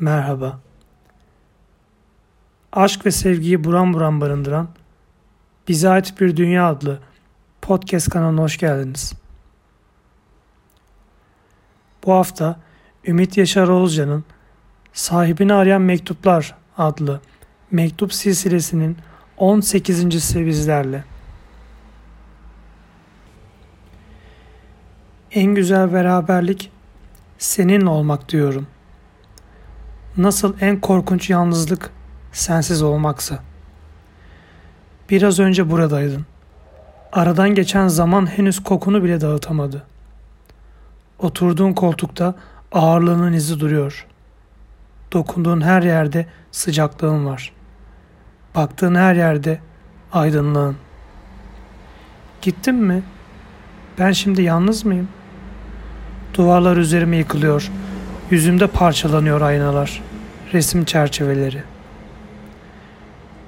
merhaba. Aşk ve sevgiyi buram buram barındıran Bize Ait Bir Dünya adlı podcast kanalına hoş geldiniz. Bu hafta Ümit Yaşar Oğuzcan'ın Sahibini Arayan Mektuplar adlı mektup silsilesinin 18.si bizlerle. En güzel beraberlik senin olmak diyorum.'' Nasıl en korkunç yalnızlık sensiz olmaksa. Biraz önce buradaydın. Aradan geçen zaman henüz kokunu bile dağıtamadı. Oturduğun koltukta ağırlığının izi duruyor. Dokunduğun her yerde sıcaklığın var. Baktığın her yerde aydınlığın. Gittim mi? Ben şimdi yalnız mıyım? Duvarlar üzerime yıkılıyor. Yüzümde parçalanıyor aynalar, resim çerçeveleri.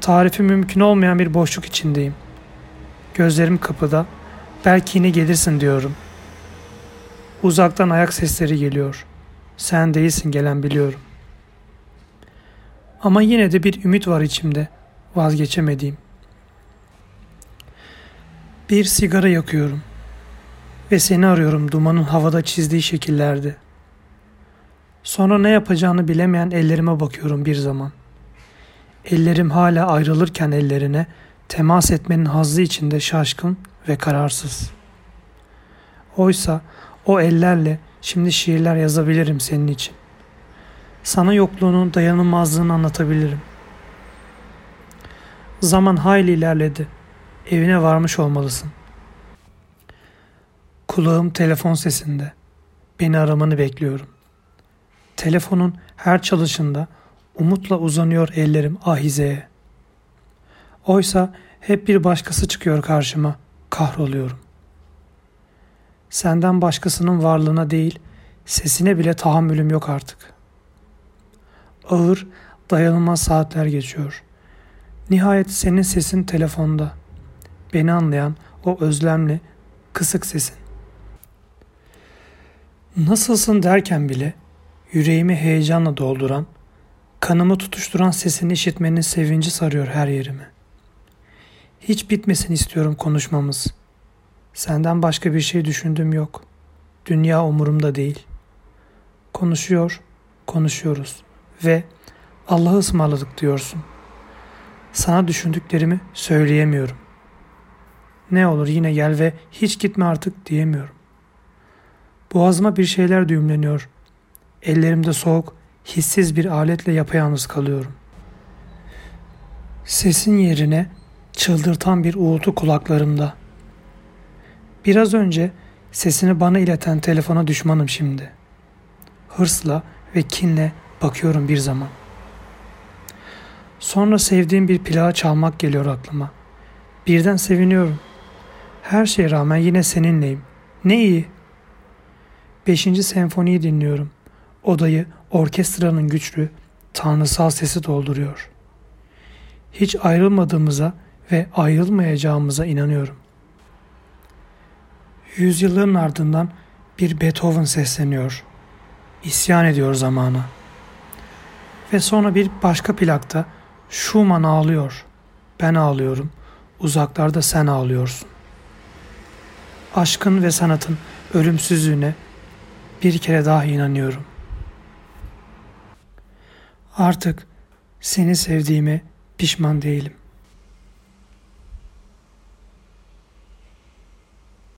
Tarifi mümkün olmayan bir boşluk içindeyim. Gözlerim kapıda, belki yine gelirsin diyorum. Uzaktan ayak sesleri geliyor. Sen değilsin gelen biliyorum. Ama yine de bir ümit var içimde, vazgeçemediğim. Bir sigara yakıyorum ve seni arıyorum dumanın havada çizdiği şekillerde.'' Sonra ne yapacağını bilemeyen ellerime bakıyorum bir zaman. Ellerim hala ayrılırken ellerine temas etmenin hazzı içinde şaşkın ve kararsız. Oysa o ellerle şimdi şiirler yazabilirim senin için. Sana yokluğunun dayanılmazlığını anlatabilirim. Zaman hayli ilerledi. Evine varmış olmalısın. Kulağım telefon sesinde. Beni aramanı bekliyorum. Telefonun her çalışında umutla uzanıyor ellerim ahizeye. Oysa hep bir başkası çıkıyor karşıma, kahroluyorum. Senden başkasının varlığına değil, sesine bile tahammülüm yok artık. Ağır, dayanılmaz saatler geçiyor. Nihayet senin sesin telefonda. Beni anlayan o özlemli, kısık sesin. Nasılsın derken bile Yüreğimi heyecanla dolduran, kanımı tutuşturan sesini işitmenin sevinci sarıyor her yerimi. Hiç bitmesin istiyorum konuşmamız. Senden başka bir şey düşündüğüm yok. Dünya umurumda değil. Konuşuyor, konuşuyoruz ve Allah'ı ısmarladık diyorsun. Sana düşündüklerimi söyleyemiyorum. Ne olur yine gel ve hiç gitme artık diyemiyorum. Boğazıma bir şeyler düğümleniyor Ellerimde soğuk, hissiz bir aletle yapayalnız kalıyorum. Sesin yerine çıldırtan bir uğultu kulaklarımda. Biraz önce sesini bana ileten telefona düşmanım şimdi. Hırsla ve kinle bakıyorum bir zaman. Sonra sevdiğim bir plağı çalmak geliyor aklıma. Birden seviniyorum. Her şeye rağmen yine seninleyim. Ne iyi. Beşinci senfoniyi dinliyorum.'' Odayı orkestranın güçlü, tanrısal sesi dolduruyor. Hiç ayrılmadığımıza ve ayrılmayacağımıza inanıyorum. Yüzyılların ardından bir Beethoven sesleniyor. İsyan ediyor zamana. Ve sonra bir başka plakta Schumann ağlıyor. Ben ağlıyorum. Uzaklarda sen ağlıyorsun. Aşkın ve sanatın ölümsüzlüğüne bir kere daha inanıyorum. Artık seni sevdiğime pişman değilim.